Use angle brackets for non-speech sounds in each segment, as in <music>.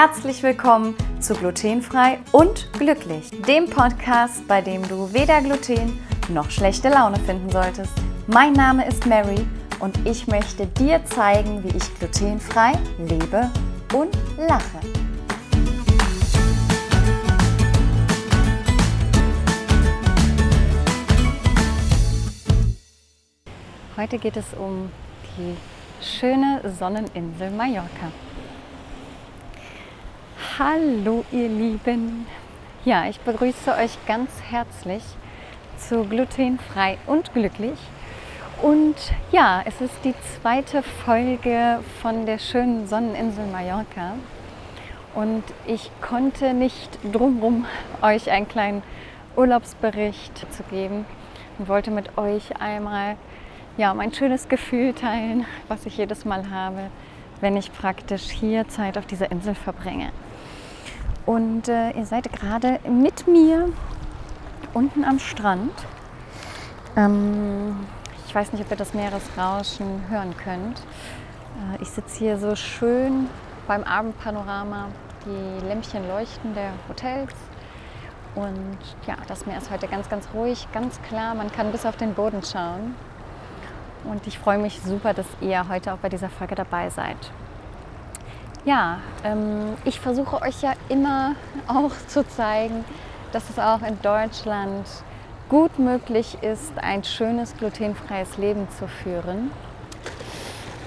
Herzlich willkommen zu Glutenfrei und Glücklich, dem Podcast, bei dem du weder Gluten noch schlechte Laune finden solltest. Mein Name ist Mary und ich möchte dir zeigen, wie ich glutenfrei lebe und lache. Heute geht es um die schöne Sonneninsel Mallorca. Hallo ihr Lieben. Ja, ich begrüße euch ganz herzlich zu Glutenfrei und Glücklich. Und ja, es ist die zweite Folge von der schönen Sonneninsel Mallorca. Und ich konnte nicht drumherum, euch einen kleinen Urlaubsbericht zu geben und wollte mit euch einmal ja, mein schönes Gefühl teilen, was ich jedes Mal habe, wenn ich praktisch hier Zeit auf dieser Insel verbringe. Und äh, ihr seid gerade mit mir unten am Strand. Ähm, ich weiß nicht, ob ihr das Meeresrauschen hören könnt. Äh, ich sitze hier so schön beim Abendpanorama. Die Lämpchen leuchten der Hotels. Und ja, das Meer ist heute ganz, ganz ruhig, ganz klar. Man kann bis auf den Boden schauen. Und ich freue mich super, dass ihr heute auch bei dieser Folge dabei seid. Ja, ähm, ich versuche euch ja immer auch zu zeigen, dass es auch in Deutschland gut möglich ist, ein schönes glutenfreies Leben zu führen.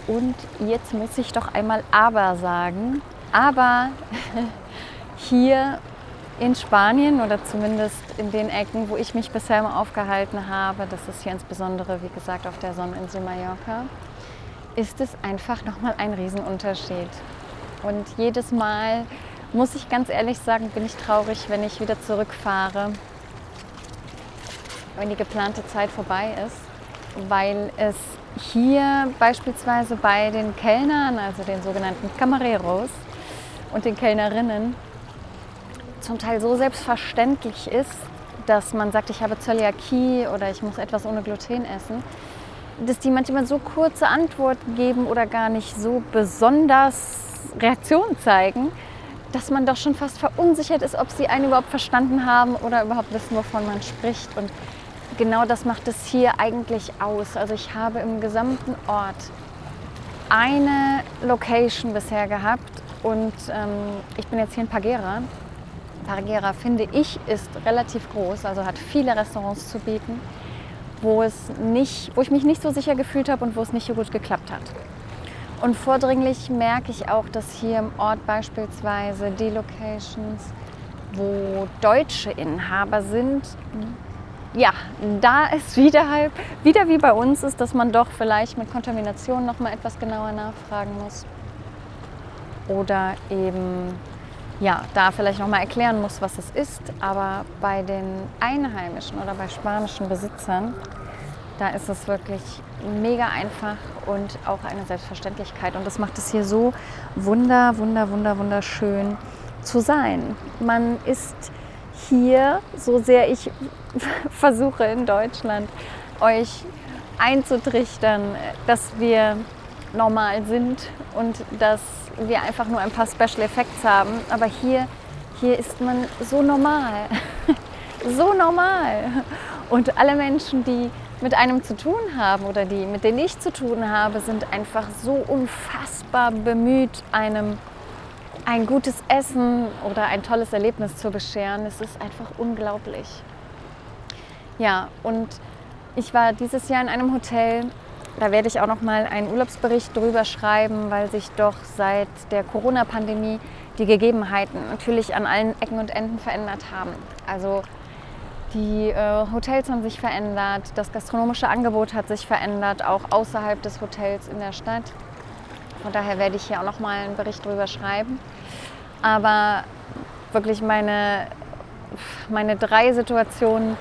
Und jetzt muss ich doch einmal aber sagen. Aber <laughs> hier in Spanien oder zumindest in den Ecken, wo ich mich bisher immer aufgehalten habe, das ist hier insbesondere, wie gesagt, auf der Sonneninsel Mallorca, ist es einfach nochmal ein Riesenunterschied. Und jedes Mal, muss ich ganz ehrlich sagen, bin ich traurig, wenn ich wieder zurückfahre, wenn die geplante Zeit vorbei ist, weil es hier beispielsweise bei den Kellnern, also den sogenannten Camareros und den Kellnerinnen, zum Teil so selbstverständlich ist, dass man sagt, ich habe Zöliakie oder ich muss etwas ohne Gluten essen, dass die manchmal so kurze Antworten geben oder gar nicht so besonders Reaktionen zeigen, dass man doch schon fast verunsichert ist, ob sie einen überhaupt verstanden haben oder überhaupt wissen, wovon man spricht. Und genau das macht es hier eigentlich aus. Also ich habe im gesamten Ort eine Location bisher gehabt und ähm, ich bin jetzt hier in Pagera. Pagera finde ich ist relativ groß, also hat viele Restaurants zu bieten, wo, es nicht, wo ich mich nicht so sicher gefühlt habe und wo es nicht so gut geklappt hat. Und vordringlich merke ich auch, dass hier im Ort beispielsweise die Locations, wo deutsche Inhaber sind, ja, da ist wieder halt, wieder wie bei uns ist, dass man doch vielleicht mit Kontamination noch mal etwas genauer nachfragen muss. Oder eben ja, da vielleicht noch mal erklären muss, was es ist. Aber bei den Einheimischen oder bei spanischen Besitzern da ist es wirklich mega einfach und auch eine Selbstverständlichkeit. Und das macht es hier so wunder, wunder, wunder, wunderschön zu sein. Man ist hier, so sehr ich <laughs> versuche in Deutschland euch einzutrichtern, dass wir normal sind und dass wir einfach nur ein paar Special Effects haben. Aber hier, hier ist man so normal. <laughs> so normal. Und alle Menschen, die mit einem zu tun haben oder die, mit denen ich zu tun habe, sind einfach so unfassbar bemüht, einem ein gutes Essen oder ein tolles Erlebnis zu bescheren. Es ist einfach unglaublich. Ja, und ich war dieses Jahr in einem Hotel. Da werde ich auch noch mal einen Urlaubsbericht drüber schreiben, weil sich doch seit der Corona-Pandemie die Gegebenheiten natürlich an allen Ecken und Enden verändert haben. Also die äh, Hotels haben sich verändert, das gastronomische Angebot hat sich verändert, auch außerhalb des Hotels in der Stadt. Von daher werde ich hier auch noch mal einen Bericht drüber schreiben. Aber wirklich meine, meine drei Situationen,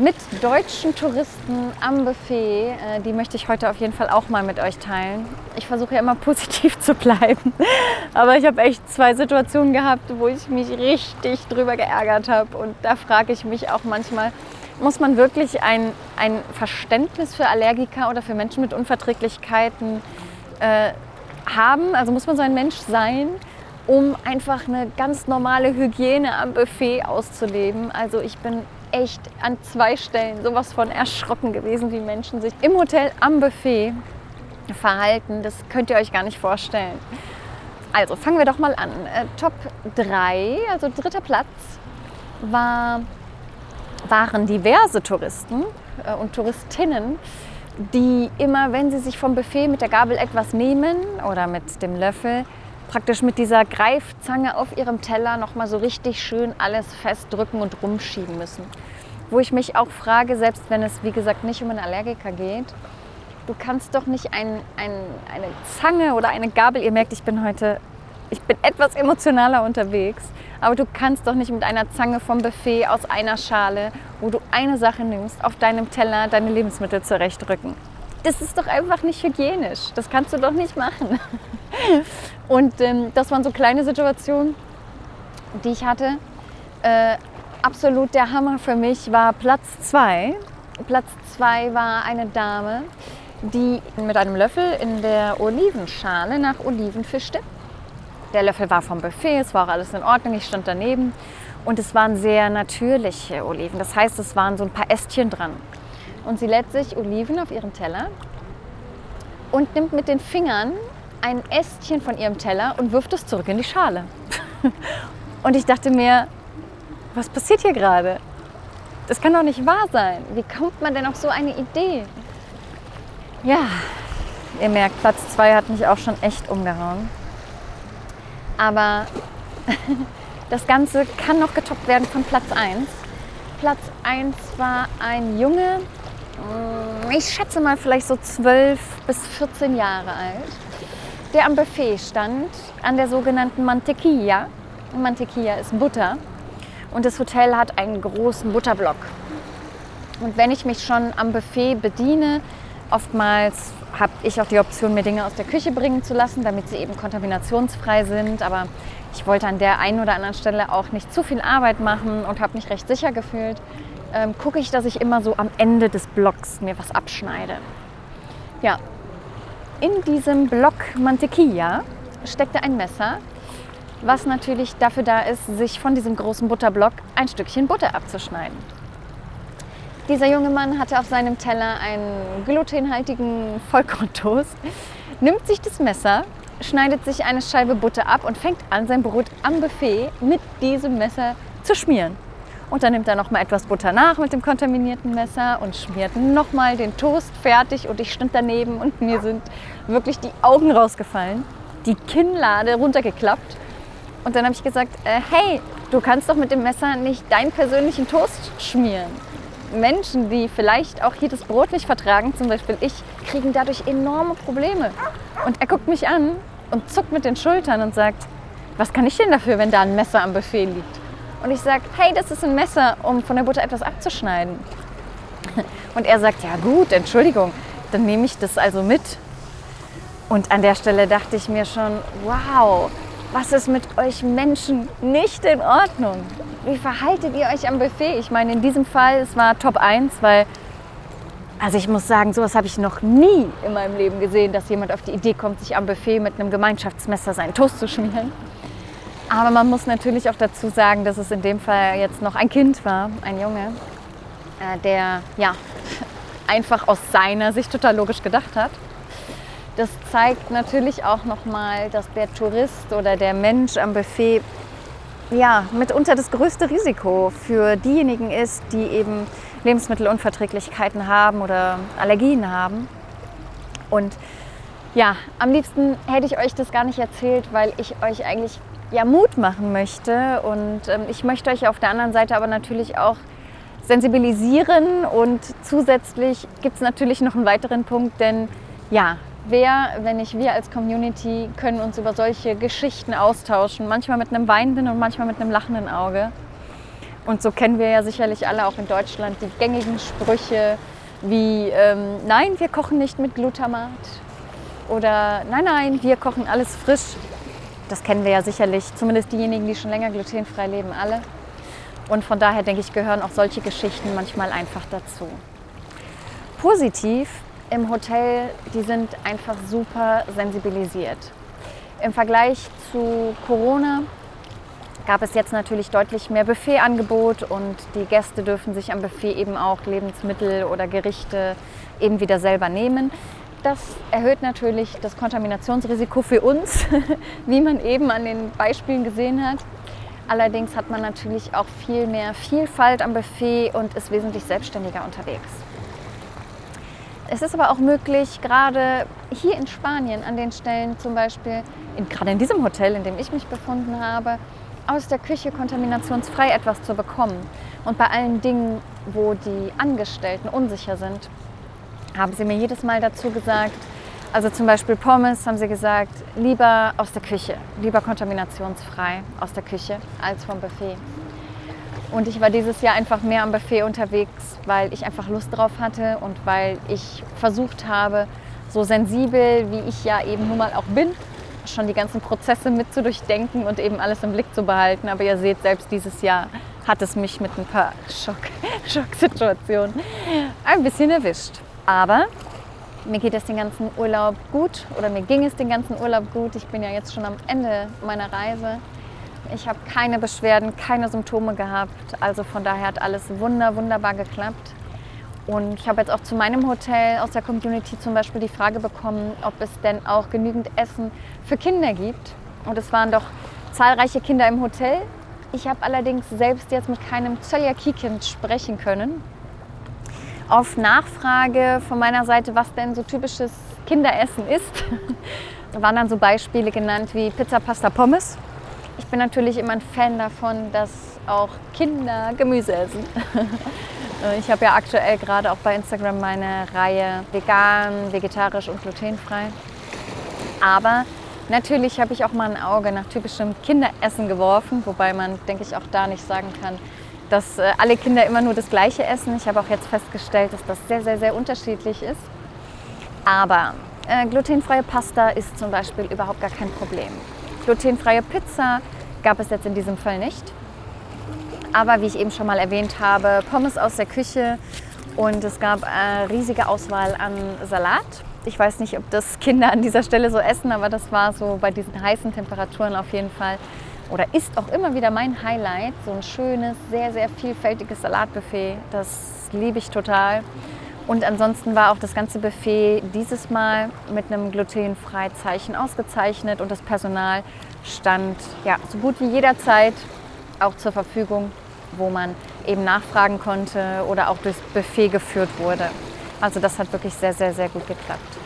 mit deutschen Touristen am Buffet. Äh, die möchte ich heute auf jeden Fall auch mal mit euch teilen. Ich versuche ja immer <laughs> positiv zu bleiben, aber ich habe echt zwei Situationen gehabt, wo ich mich richtig drüber geärgert habe. Und da frage ich mich auch manchmal, muss man wirklich ein, ein Verständnis für Allergiker oder für Menschen mit Unverträglichkeiten äh, haben? Also muss man so ein Mensch sein? um einfach eine ganz normale Hygiene am Buffet auszuleben. Also ich bin echt an zwei Stellen sowas von erschrocken gewesen, wie Menschen sich im Hotel am Buffet verhalten. Das könnt ihr euch gar nicht vorstellen. Also fangen wir doch mal an. Äh, Top 3, also dritter Platz, war, waren diverse Touristen äh, und Touristinnen, die immer, wenn sie sich vom Buffet mit der Gabel etwas nehmen oder mit dem Löffel, praktisch mit dieser Greifzange auf ihrem Teller nochmal so richtig schön alles festdrücken und rumschieben müssen. Wo ich mich auch frage, selbst wenn es wie gesagt nicht um einen Allergiker geht, du kannst doch nicht ein, ein, eine Zange oder eine Gabel, ihr merkt, ich bin heute, ich bin etwas emotionaler unterwegs, aber du kannst doch nicht mit einer Zange vom Buffet aus einer Schale, wo du eine Sache nimmst, auf deinem Teller deine Lebensmittel zurechtrücken. Das ist doch einfach nicht hygienisch. Das kannst du doch nicht machen. <laughs> <laughs> Und ähm, das waren so kleine Situationen, die ich hatte. Äh, absolut der Hammer für mich war Platz zwei. Platz zwei war eine Dame, die mit einem Löffel in der Olivenschale nach Oliven fischte. Der Löffel war vom Buffet, es war auch alles in Ordnung, ich stand daneben und es waren sehr natürliche Oliven. Das heißt, es waren so ein paar Ästchen dran. Und sie lädt sich Oliven auf ihren Teller und nimmt mit den Fingern ein Ästchen von ihrem Teller und wirft es zurück in die Schale. <laughs> und ich dachte mir, was passiert hier gerade? Das kann doch nicht wahr sein. Wie kommt man denn auf so eine Idee? Ja, ihr merkt, Platz 2 hat mich auch schon echt umgehauen. Aber <laughs> das Ganze kann noch getoppt werden von Platz 1. Platz 1 war ein Junge, ich schätze mal vielleicht so 12 bis 14 Jahre alt, der am Buffet stand, an der sogenannten Mantequilla. Mantequilla ist Butter und das Hotel hat einen großen Butterblock. Und wenn ich mich schon am Buffet bediene, Oftmals habe ich auch die Option, mir Dinge aus der Küche bringen zu lassen, damit sie eben kontaminationsfrei sind. Aber ich wollte an der einen oder anderen Stelle auch nicht zu viel Arbeit machen und habe mich recht sicher gefühlt. Ähm, gucke ich, dass ich immer so am Ende des Blocks mir was abschneide. Ja, in diesem Block Mantequilla steckte ein Messer, was natürlich dafür da ist, sich von diesem großen Butterblock ein Stückchen Butter abzuschneiden. Dieser junge Mann hatte auf seinem Teller einen glutenhaltigen Vollkorntoast, nimmt sich das Messer, schneidet sich eine Scheibe Butter ab und fängt an, sein Brot am Buffet mit diesem Messer zu schmieren. Und dann nimmt er noch mal etwas Butter nach mit dem kontaminierten Messer und schmiert noch mal den Toast fertig. Und ich stand daneben und mir sind wirklich die Augen rausgefallen, die Kinnlade runtergeklappt. Und dann habe ich gesagt, äh, hey, du kannst doch mit dem Messer nicht deinen persönlichen Toast schmieren. Menschen, die vielleicht auch hier das Brot nicht vertragen, zum Beispiel ich, kriegen dadurch enorme Probleme. Und er guckt mich an und zuckt mit den Schultern und sagt, was kann ich denn dafür, wenn da ein Messer am Buffet liegt? Und ich sage, hey, das ist ein Messer, um von der Butter etwas abzuschneiden. <laughs> Und er sagt, ja gut, Entschuldigung, dann nehme ich das also mit. Und an der Stelle dachte ich mir schon, wow, was ist mit euch Menschen nicht in Ordnung? Wie verhaltet ihr euch am Buffet? Ich meine, in diesem Fall, es war Top 1, weil, also ich muss sagen, sowas habe ich noch nie in meinem Leben gesehen, dass jemand auf die Idee kommt, sich am Buffet mit einem Gemeinschaftsmesser seinen Toast zu schmieren. Aber man muss natürlich auch dazu sagen, dass es in dem Fall jetzt noch ein Kind war, ein Junge, äh, der ja <laughs> einfach aus seiner Sicht total logisch gedacht hat das zeigt natürlich auch nochmal, dass der Tourist oder der Mensch am Buffet ja, mitunter das größte Risiko für diejenigen ist, die eben Lebensmittelunverträglichkeiten haben oder Allergien haben. Und ja, am liebsten hätte ich euch das gar nicht erzählt, weil ich euch eigentlich ja Mut machen möchte. Und ähm, ich möchte euch auf der anderen Seite aber natürlich auch sensibilisieren. Und zusätzlich gibt es natürlich noch einen weiteren Punkt, denn ja, wer, wenn nicht wir als Community, können uns über solche Geschichten austauschen. Manchmal mit einem weinenden und manchmal mit einem lachenden Auge. Und so kennen wir ja sicherlich alle auch in Deutschland die gängigen Sprüche wie ähm, Nein, wir kochen nicht mit Glutamat oder Nein, nein, wir kochen alles frisch. Das kennen wir ja sicherlich, zumindest diejenigen, die schon länger glutenfrei leben, alle. Und von daher denke ich, gehören auch solche Geschichten manchmal einfach dazu. Positiv im Hotel, die sind einfach super sensibilisiert. Im Vergleich zu Corona gab es jetzt natürlich deutlich mehr Buffetangebot und die Gäste dürfen sich am Buffet eben auch Lebensmittel oder Gerichte eben wieder selber nehmen. Das erhöht natürlich das Kontaminationsrisiko für uns, <laughs> wie man eben an den Beispielen gesehen hat. Allerdings hat man natürlich auch viel mehr Vielfalt am Buffet und ist wesentlich selbstständiger unterwegs. Es ist aber auch möglich, gerade hier in Spanien an den Stellen zum Beispiel, in, gerade in diesem Hotel, in dem ich mich befunden habe, aus der Küche kontaminationsfrei etwas zu bekommen. Und bei allen Dingen, wo die Angestellten unsicher sind, haben sie mir jedes Mal dazu gesagt, also zum Beispiel Pommes haben sie gesagt, lieber aus der Küche, lieber kontaminationsfrei aus der Küche als vom Buffet. Und ich war dieses Jahr einfach mehr am Buffet unterwegs, weil ich einfach Lust drauf hatte und weil ich versucht habe, so sensibel wie ich ja eben nun mal auch bin, schon die ganzen Prozesse mit zu durchdenken und eben alles im Blick zu behalten. Aber ihr seht, selbst dieses Jahr hat es mich mit ein paar Schock, <laughs> Schocksituationen ein bisschen erwischt. Aber mir geht es den ganzen Urlaub gut oder mir ging es den ganzen Urlaub gut. Ich bin ja jetzt schon am Ende meiner Reise. Ich habe keine Beschwerden, keine Symptome gehabt. Also von daher hat alles wunder, wunderbar geklappt. Und ich habe jetzt auch zu meinem Hotel aus der Community zum Beispiel die Frage bekommen, ob es denn auch genügend Essen für Kinder gibt. Und es waren doch zahlreiche Kinder im Hotel. Ich habe allerdings selbst jetzt mit keinem Zöliakie-Kind sprechen können. Auf Nachfrage von meiner Seite, was denn so typisches Kinderessen ist, <laughs> waren dann so Beispiele genannt wie Pizza, Pasta, Pommes. Ich bin natürlich immer ein Fan davon, dass auch Kinder Gemüse essen. <laughs> Ich habe ja aktuell gerade auch bei Instagram meine Reihe vegan, vegetarisch und glutenfrei. Aber natürlich habe ich auch mal ein Auge nach typischem Kinderessen geworfen, wobei man, denke ich, auch da nicht sagen kann, dass äh, alle Kinder immer nur das Gleiche essen. Ich habe auch jetzt festgestellt, dass das sehr, sehr, sehr unterschiedlich ist. Aber äh, glutenfreie Pasta ist zum Beispiel überhaupt gar kein Problem. Glutenfreie Pizza gab es jetzt in diesem Fall nicht. Aber wie ich eben schon mal erwähnt habe, Pommes aus der Küche und es gab eine riesige Auswahl an Salat. Ich weiß nicht, ob das Kinder an dieser Stelle so essen, aber das war so bei diesen heißen Temperaturen auf jeden Fall oder ist auch immer wieder mein Highlight. So ein schönes, sehr, sehr vielfältiges Salatbuffet. Das liebe ich total. Und ansonsten war auch das ganze Buffet dieses Mal mit einem glutenfrei Zeichen ausgezeichnet und das Personal stand ja so gut wie jederzeit auch zur Verfügung, wo man eben nachfragen konnte oder auch durchs Buffet geführt wurde. Also das hat wirklich sehr, sehr, sehr gut geklappt.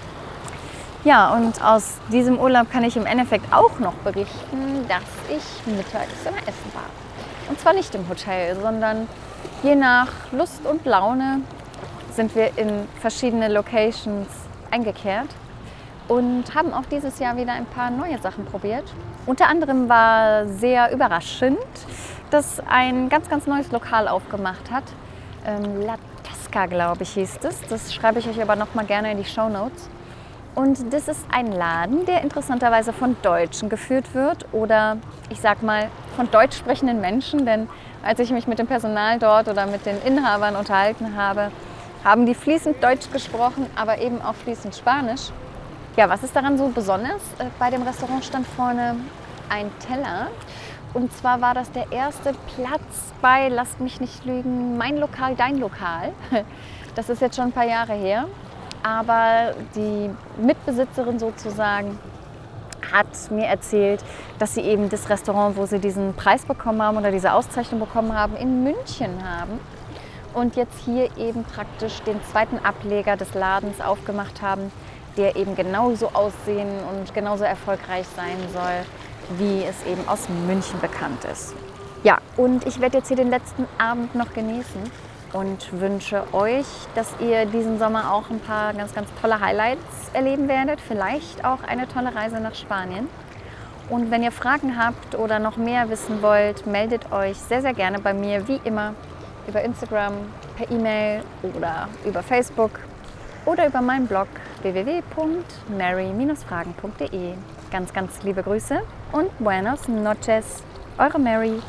Ja, und aus diesem Urlaub kann ich im Endeffekt auch noch berichten, dass ich mittags immer essen war. Und zwar nicht im Hotel, sondern je nach Lust und Laune sind wir in verschiedene Locations eingekehrt und haben auch dieses Jahr wieder ein paar neue Sachen probiert. Unter anderem war sehr überraschend, dass ein ganz, ganz neues Lokal aufgemacht hat. Ähm, La Tasca, glaube ich, hieß es. Das schreibe ich euch aber noch mal gerne in die Show Notes. Und das ist ein Laden, der interessanterweise von Deutschen geführt wird oder ich sag mal von deutsch sprechenden Menschen, denn als ich mich mit dem Personal dort oder mit den Inhabern unterhalten habe, haben die fließend Deutsch gesprochen, aber eben auch fließend Spanisch. Ja, was ist daran so besonders? Äh, bei dem Restaurant stand vorne ein Teller. Und zwar war das der erste Platz bei, lasst mich nicht lügen, mein Lokal, dein Lokal. <laughs> Das ist jetzt schon ein paar Jahre her. Aber die Mitbesitzerin sozusagen hat mir erzählt, dass sie eben das Restaurant, wo sie diesen Preis bekommen haben oder diese Auszeichnung bekommen haben, in München haben. Und jetzt hier eben praktisch den zweiten Ableger des Ladens aufgemacht haben, der eben genauso aussehen und genauso erfolgreich sein soll, wie es eben aus München bekannt ist. Ja, und ich werde jetzt hier den letzten Abend noch genießen und wünsche euch, dass ihr diesen Sommer auch ein paar ganz, ganz tolle Highlights erleben werdet. Vielleicht auch eine tolle Reise nach Spanien. Und wenn ihr Fragen habt oder noch mehr wissen wollt, meldet euch sehr, sehr gerne bei mir, wie immer, über Instagram, per E-Mail oder über Facebook oder über meinen Blog www.mary-fragen.de. Ganz, ganz liebe Grüße und buenos noches, eure Mary.